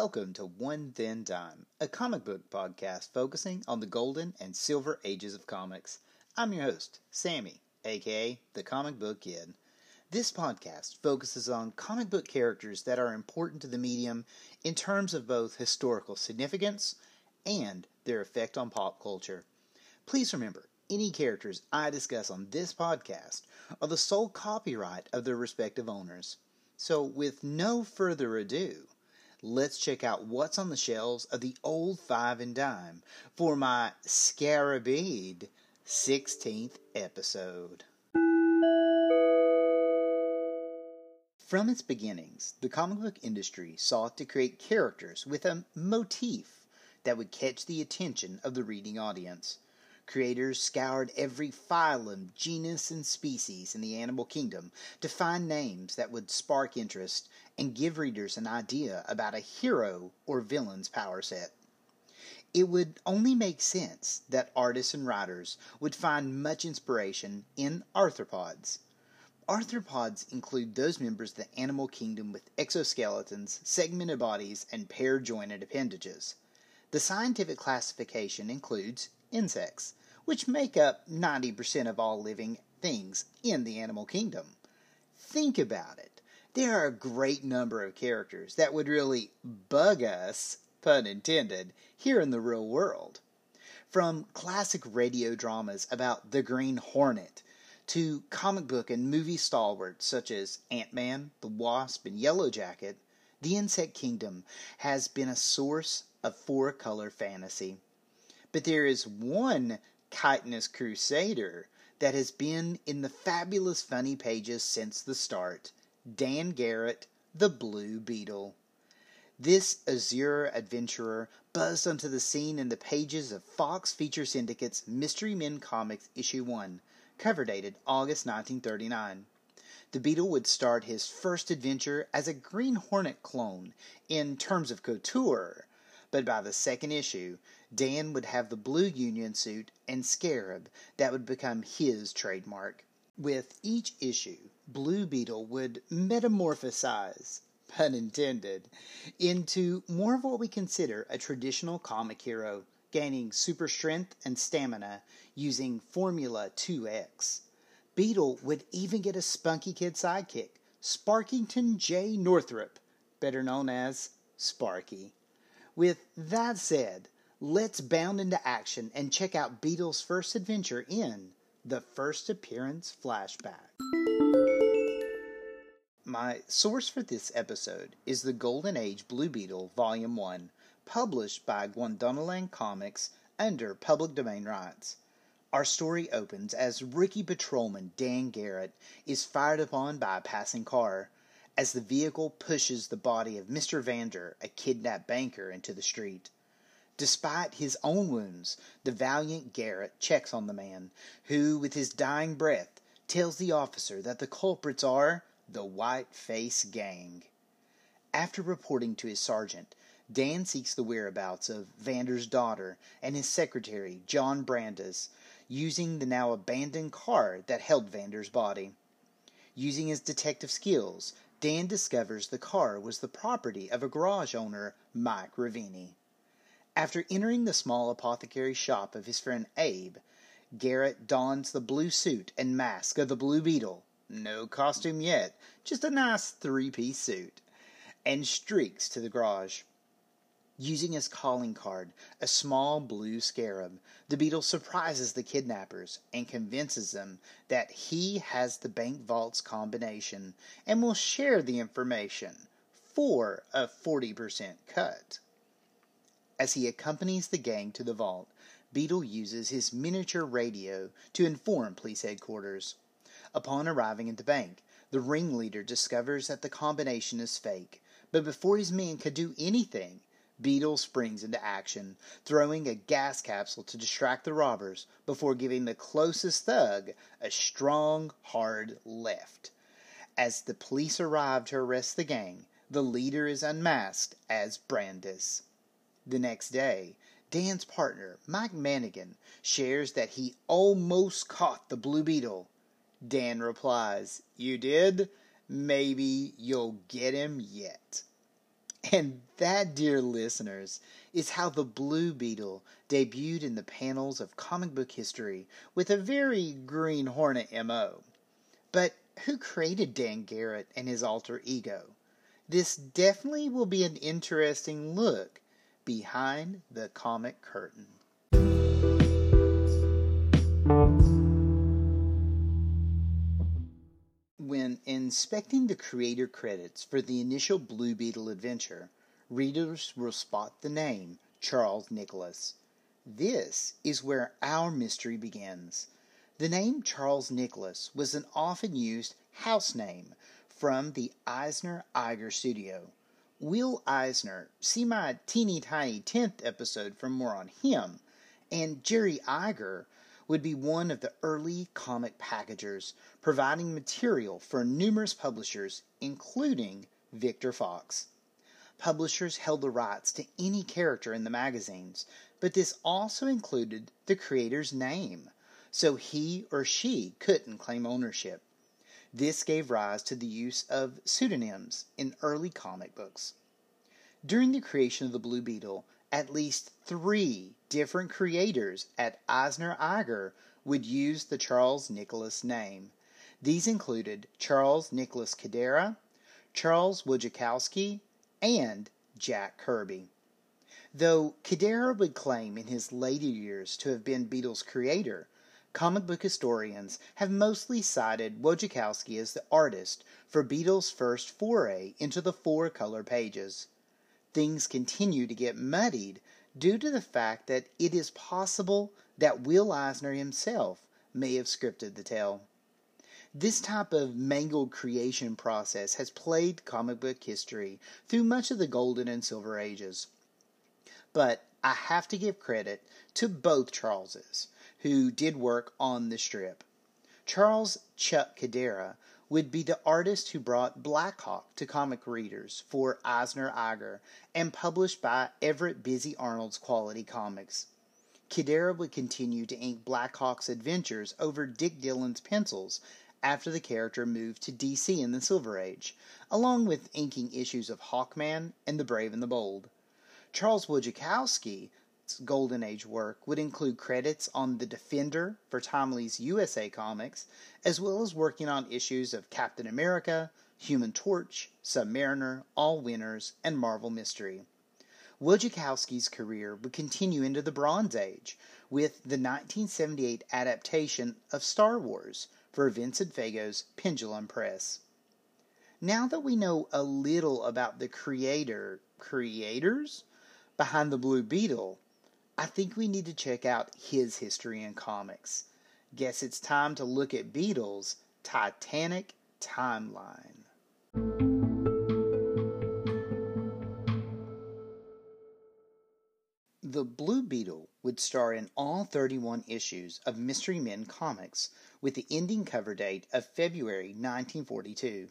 welcome to One Thin Dime, a comic book podcast focusing on the golden and silver ages of comics. I'm your host, Sammy, aka the Comic Book Kid. This podcast focuses on comic book characters that are important to the medium in terms of both historical significance and their effect on pop culture. Please remember, any characters I discuss on this podcast are the sole copyright of their respective owners. So, with no further ado, let's check out what's on the shelves of the old five and dime for my Scarabide 16th episode. From its beginnings, the comic book industry sought to create characters with a motif that would catch the attention of the reading audience. Creators scoured every phylum, genus, and species in the animal kingdom to find names that would spark interest and give readers an idea about a hero or villain's power set. It would only make sense that artists and writers would find much inspiration in arthropods. Arthropods include those members of the animal kingdom with exoskeletons, segmented bodies, and pair jointed appendages. The scientific classification includes insects, which make up 90% of all living things in the animal kingdom. Think about it. There are a great number of characters that would really bug us, pun intended, here in the real world. From classic radio dramas about the Green Hornet to comic book and movie stalwarts such as Ant Man, the Wasp, and Yellow Jacket, the insect kingdom has been a source of four color fantasy. But there is one chitinous crusader that has been in the fabulous funny pages since the start Dan Garrett, the Blue Beetle. This azure adventurer buzzed onto the scene in the pages of Fox Feature Syndicate's Mystery Men Comics Issue 1, cover dated August 1939. The Beetle would start his first adventure as a Green Hornet clone in terms of couture, but by the second issue, Dan would have the blue Union suit and scarab that would become his trademark. With each issue, Blue Beetle would metamorphosize, pun intended, into more of what we consider a traditional comic hero, gaining super strength and stamina using Formula 2X. Beetle would even get a spunky kid sidekick, Sparkington J. Northrop, better known as Sparky. With that said, let's bound into action and check out Beetle's first adventure in the First Appearance Flashback. My source for this episode is the Golden Age Blue Beetle Volume 1, published by Gwandanaland Comics under public domain rights. Our story opens as rookie patrolman Dan Garrett is fired upon by a passing car as the vehicle pushes the body of Mr. Vander, a kidnapped banker, into the street. Despite his own wounds, the valiant Garrett checks on the man, who, with his dying breath, tells the officer that the culprits are the White Face Gang. After reporting to his sergeant, Dan seeks the whereabouts of Vander's daughter and his secretary, John Brandes, using the now abandoned car that held Vander's body. Using his detective skills, Dan discovers the car was the property of a garage owner, Mike Ravini. After entering the small apothecary shop of his friend Abe, Garrett dons the blue suit and mask of the Blue Beetle no costume yet, just a nice three piece suit and streaks to the garage. Using his calling card, a small blue scarab, the beetle surprises the kidnappers and convinces them that he has the bank vault's combination and will share the information for a 40% cut. As he accompanies the gang to the vault, Beetle uses his miniature radio to inform police headquarters. Upon arriving at the bank, the ringleader discovers that the combination is fake, but before his men could do anything, Beetle springs into action, throwing a gas capsule to distract the robbers before giving the closest thug a strong, hard left. As the police arrive to arrest the gang, the leader is unmasked as Brandis. The next day, Dan's partner, Mike Manigan, shares that he almost caught the Blue Beetle. Dan replies, You did? Maybe you'll get him yet. And that, dear listeners, is how the Blue Beetle debuted in the panels of comic book history with a very Green Hornet MO. But who created Dan Garrett and his alter ego? This definitely will be an interesting look behind the comic curtain. Inspecting the creator credits for the initial Blue Beetle adventure, readers will spot the name Charles Nicholas. This is where our mystery begins. The name Charles Nicholas was an often used house name from the Eisner Iger studio. Will Eisner, see my teeny tiny 10th episode for more on him, and Jerry Iger would be one of the early comic packagers, providing material for numerous publishers, including Victor Fox. Publishers held the rights to any character in the magazines, but this also included the creator's name, so he or she couldn't claim ownership. This gave rise to the use of pseudonyms in early comic books. During the creation of the Blue Beetle, at least three different creators at Eisner Iger would use the Charles Nicholas name. These included Charles Nicholas Cuidera, Charles Wojciechowski, and Jack Kirby. Though Cuidera would claim in his later years to have been Beetle's creator, comic book historians have mostly cited Wojciechowski as the artist for Beetle's first foray into the four color pages things continue to get muddied due to the fact that it is possible that Will Eisner himself may have scripted the tale. This type of mangled creation process has plagued comic book history through much of the Golden and Silver Ages. But I have to give credit to both Charleses, who did work on the strip. Charles Chuck Cuidera would be the artist who brought Blackhawk to comic readers for Eisner Iger and published by Everett Busy Arnold's Quality Comics. Cuidera would continue to ink Blackhawk's adventures over Dick Dillin's pencils after the character moved to DC in the Silver Age, along with inking issues of Hawkman and The Brave and the Bold. Charles Wojciechowski Golden Age work would include credits on The Defender for Timely's USA Comics, as well as working on issues of Captain America, Human Torch, Submariner, All Winners, and Marvel Mystery. Wojciechowski's career would continue into the Bronze Age with the 1978 adaptation of Star Wars for Vincent Fago's Pendulum Press. Now that we know a little about the creator creators behind the Blue Beetle, I think we need to check out his history in comics. Guess it's time to look at Beetle's Titanic timeline. The Blue Beetle would star in all 31 issues of Mystery Men comics with the ending cover date of February 1942.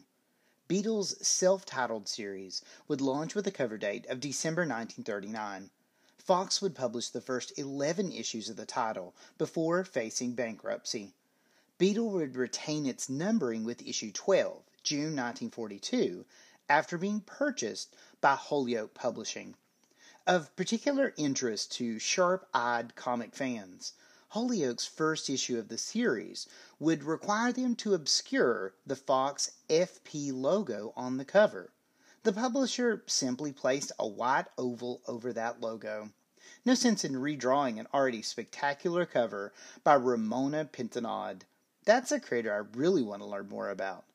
Beetle's self titled series would launch with a cover date of December 1939. Fox would publish the first 11 issues of the title before facing bankruptcy. Beetle would retain its numbering with issue 12, June 1942, after being purchased by Holyoke Publishing. Of particular interest to sharp eyed comic fans, Holyoke's first issue of the series would require them to obscure the Fox FP logo on the cover. The publisher simply placed a white oval over that logo. No sense in redrawing an already spectacular cover by Ramona Patenaude. That's a creator I really want to learn more about.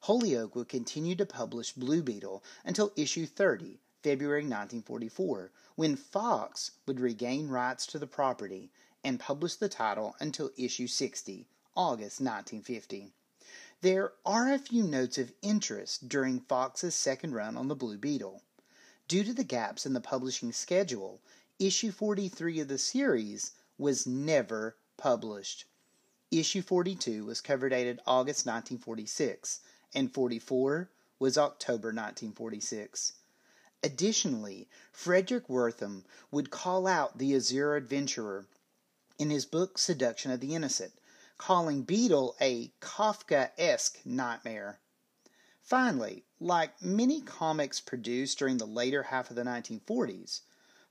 Holyoke would continue to publish Blue Beetle until issue 30, February 1944, when Fox would regain rights to the property and publish the title until issue 60, August 1950. There are a few notes of interest during Fox's second run on the Blue Beetle. Due to the gaps in the publishing schedule, issue 43 of the series was never published. Issue 42 was cover dated August 1946, and 44 was October 1946. Additionally, Fredric Wertham would call out the Azure adventurer in his book Seduction of the Innocent, calling Beetle a Kafka esque nightmare. Finally, like many comics produced during the later half of the 1940s,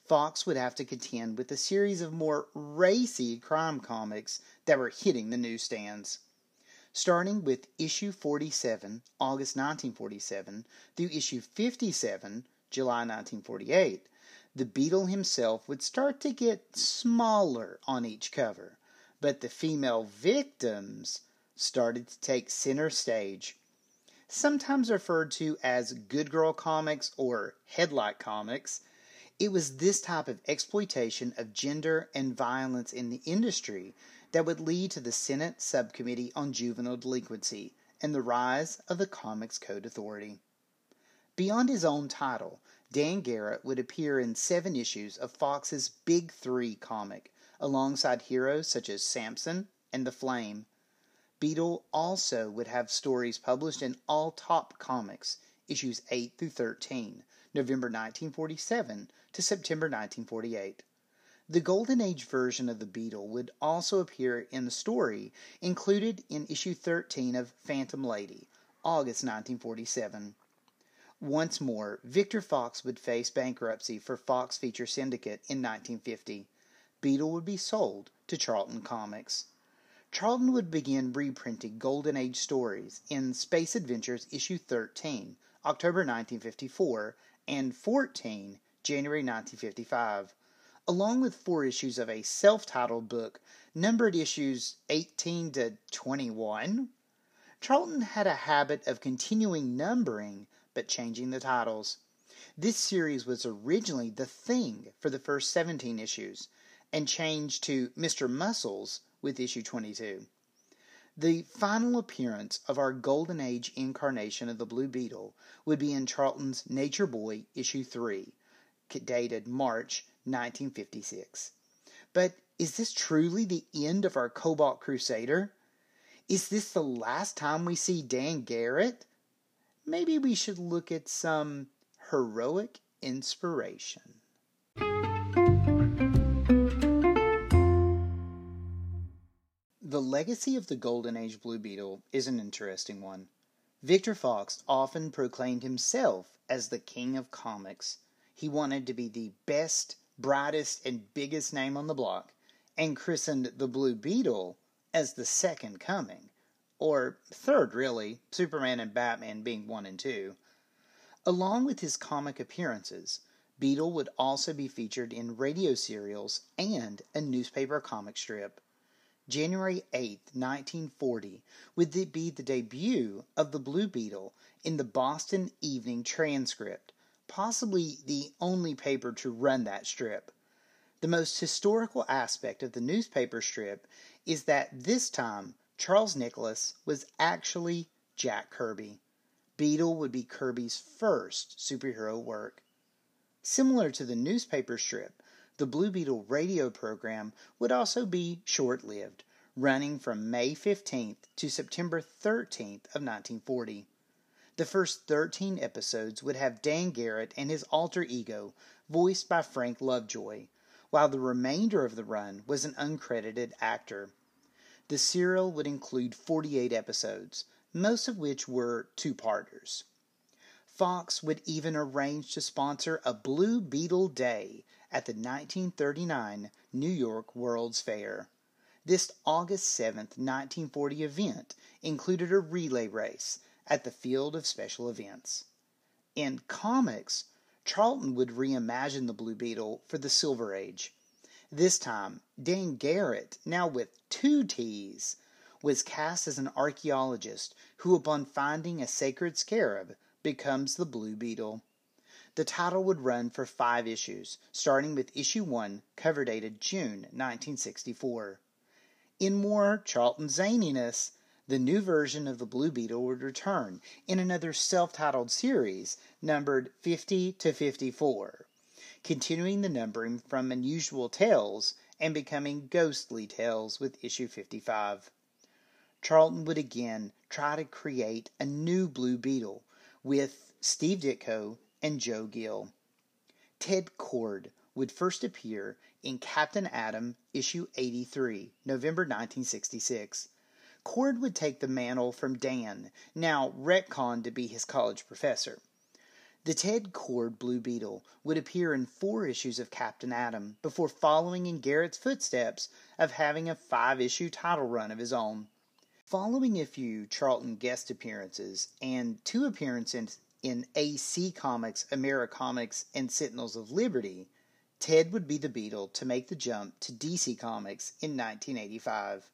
Fox would have to contend with a series of more racy crime comics that were hitting the newsstands. Starting with issue 47, August 1947, through issue 57, July 1948, the Beetle himself would start to get smaller on each cover, but the female victims started to take center stage. Sometimes referred to as Good Girl Comics or Headlight Comics, it was this type of exploitation of gender and violence in the industry that would lead to the Senate Subcommittee on Juvenile Delinquency and the rise of the Comics Code Authority. Beyond his own title, Dan Garrett would appear in seven issues of Fox's Big Three comic, alongside heroes such as Samson and The Flame. Beetle also would have stories published in All Top Comics, issues 8 through 13, November 1947 to September 1948. The Golden Age version of the Beetle would also appear in the story included in issue 13 of Phantom Lady, August 1947. Once more, Victor Fox would face bankruptcy for Fox Feature Syndicate in 1950. Beetle would be sold to Charlton Comics. Charlton would begin reprinting Golden Age stories in Space Adventures issue 13, October 1954, and 14, January 1955, along with four issues of a self titled book numbered issues 18 to 21. Charlton had a habit of continuing numbering but changing the titles. This series was originally The Thing for the first 17 issues and changed to Mr. Muscles with issue 22. The final appearance of our Golden Age incarnation of the Blue Beetle would be in Charlton's Nature Boy issue 3, dated March 1956. But is this truly the end of our Cobalt Crusader? Is this the last time we see Dan Garrett? Maybe we should look at some heroic inspiration. The legacy of the Golden Age Blue Beetle is an interesting one. Victor Fox often proclaimed himself as the king of comics. He wanted to be the best, brightest, and biggest name on the block, and christened the Blue Beetle as the second coming, or third, really, Superman and Batman being one and two. Along with his comic appearances, Beetle would also be featured in radio serials and a newspaper comic strip. January 8, 1940, would be the debut of the Blue Beetle in the Boston Evening Transcript, possibly the only paper to run that strip. The most historical aspect of the newspaper strip is that this time Charles Nicholas was actually Jack Kirby. Beetle would be Kirby's first superhero work. Similar to the newspaper strip, the Blue Beetle radio program would also be short lived, running from May 15th to September 13th of 1940. The first 13 episodes would have Dan Garrett and his alter ego, voiced by Frank Lovejoy, while the remainder of the run was an uncredited actor. The serial would include 48 episodes, most of which were two parters. Fox would even arrange to sponsor a Blue Beetle Day at the 1939 New York World's Fair. This August 7, 1940 event included a relay race at the Field of Special Events. In comics, Charlton would reimagine the Blue Beetle for the Silver Age. This time, Dan Garrett, now with two T's, was cast as an archaeologist who, upon finding a sacred scarab, becomes the Blue Beetle. The title would run for five issues, starting with issue 1, cover dated June 1964. In more Charlton zaniness, the new version of the Blue Beetle would return in another self titled series numbered 50 to 54, continuing the numbering from Unusual Tales and becoming Ghostly Tales with issue 55. Charlton would again try to create a new Blue Beetle with Steve Ditko and Joe Gill. Ted Kord would first appear in Captain Atom issue 83, November 1966. Kord would take the mantle from Dan, now retconned to be his college professor. The Ted Kord Blue Beetle would appear in four issues of Captain Atom before following in Garrett's footsteps of having a five issue title run of his own. Following a few Charlton guest appearances and two appearances in AC Comics, Americomics, and Sentinels of Liberty, Ted would be the Beetle to make the jump to DC Comics in 1985.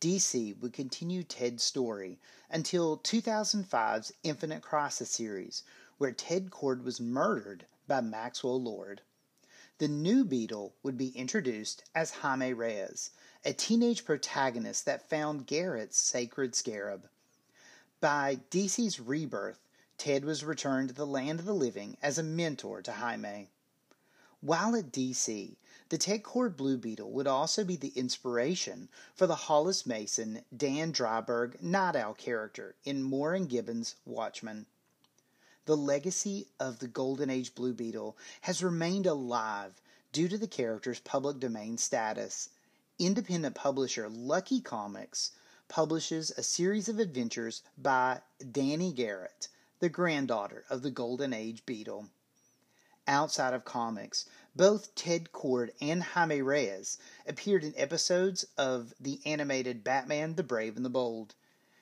DC would continue Ted's story until 2005's Infinite Crisis series, where Ted Kord was murdered by Maxwell Lord. The new Beetle would be introduced as Jaime Reyes, a teenage protagonist that found Garrett's sacred scarab. By DC's rebirth, Ted was returned to the land of the living as a mentor to Jaime. While at DC, the Ted Kord Blue Beetle would also be the inspiration for the Hollis Mason Dan Dreiberg Nite Owl character in Moore and Gibbons' Watchmen. The legacy of the Golden Age Blue Beetle has remained alive due to the character's public domain status. Independent publisher Lucky Comics publishes a series of adventures by Danny Garrett, the granddaughter of the Golden Age Beetle. Outside of comics, both Ted Kord and Jaime Reyes appeared in episodes of the animated Batman the Brave and the Bold.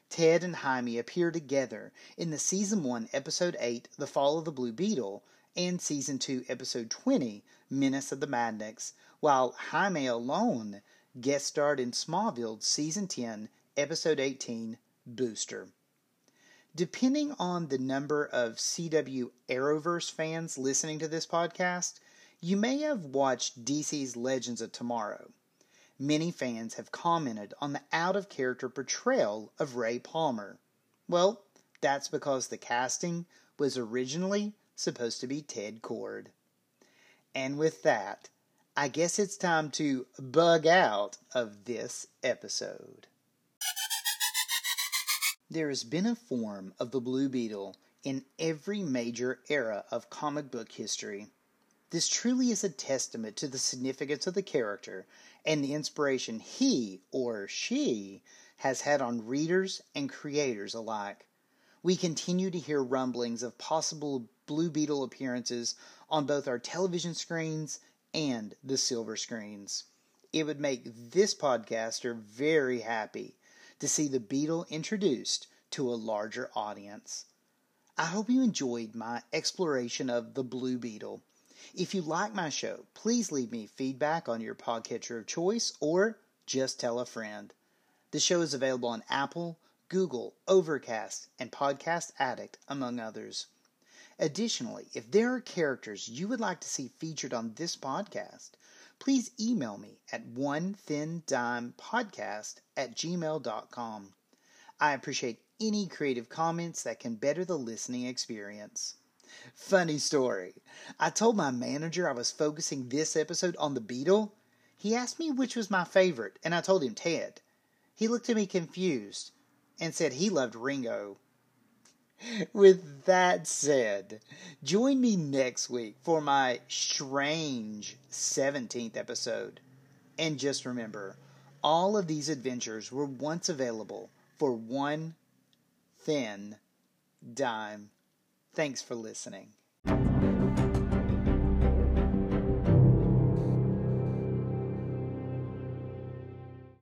Ted and Jaime appear together in the Season 1, Episode 8, The Fall of the Blue Beetle, and Season 2, Episode 20, Menace of the Madniks, while Jaime alone guest starred in Smallville Season 10, Episode 18, Booster. Depending on the number of CW Arrowverse fans listening to this podcast, you may have watched DC's Legends of Tomorrow. Many fans have commented on the out of character portrayal of Ray Palmer. Well, that's because the casting was originally supposed to be Ted Kord. And with that, I guess it's time to bug out of this episode. There has been a form of the Blue Beetle in every major era of comic book history. This truly is a testament to the significance of the character and the inspiration he or she has had on readers and creators alike. We continue to hear rumblings of possible Blue Beetle appearances on both our television screens and the silver screens. It would make this podcaster very happy to see the Beetle introduced to a larger audience. I hope you enjoyed my exploration of the Blue Beetle if you like my show, please leave me feedback on your podcatcher of choice or just tell a friend. The show is available on Apple, Google, Overcast, and Podcast Addict, among others. Additionally, if there are characters you would like to see featured on this podcast, please email me at one thin dime podcast at gmail.com. I appreciate any creative comments that can better the listening experience. Funny story. I told my manager I was focusing this episode on the Beetle. He asked me which was my favorite, and I told him Ted. He looked at me confused and said he loved Ringo. With that said, join me next week for my strange 17th episode. And just remember, all of these adventures were once available for one thin dime. Thanks for listening.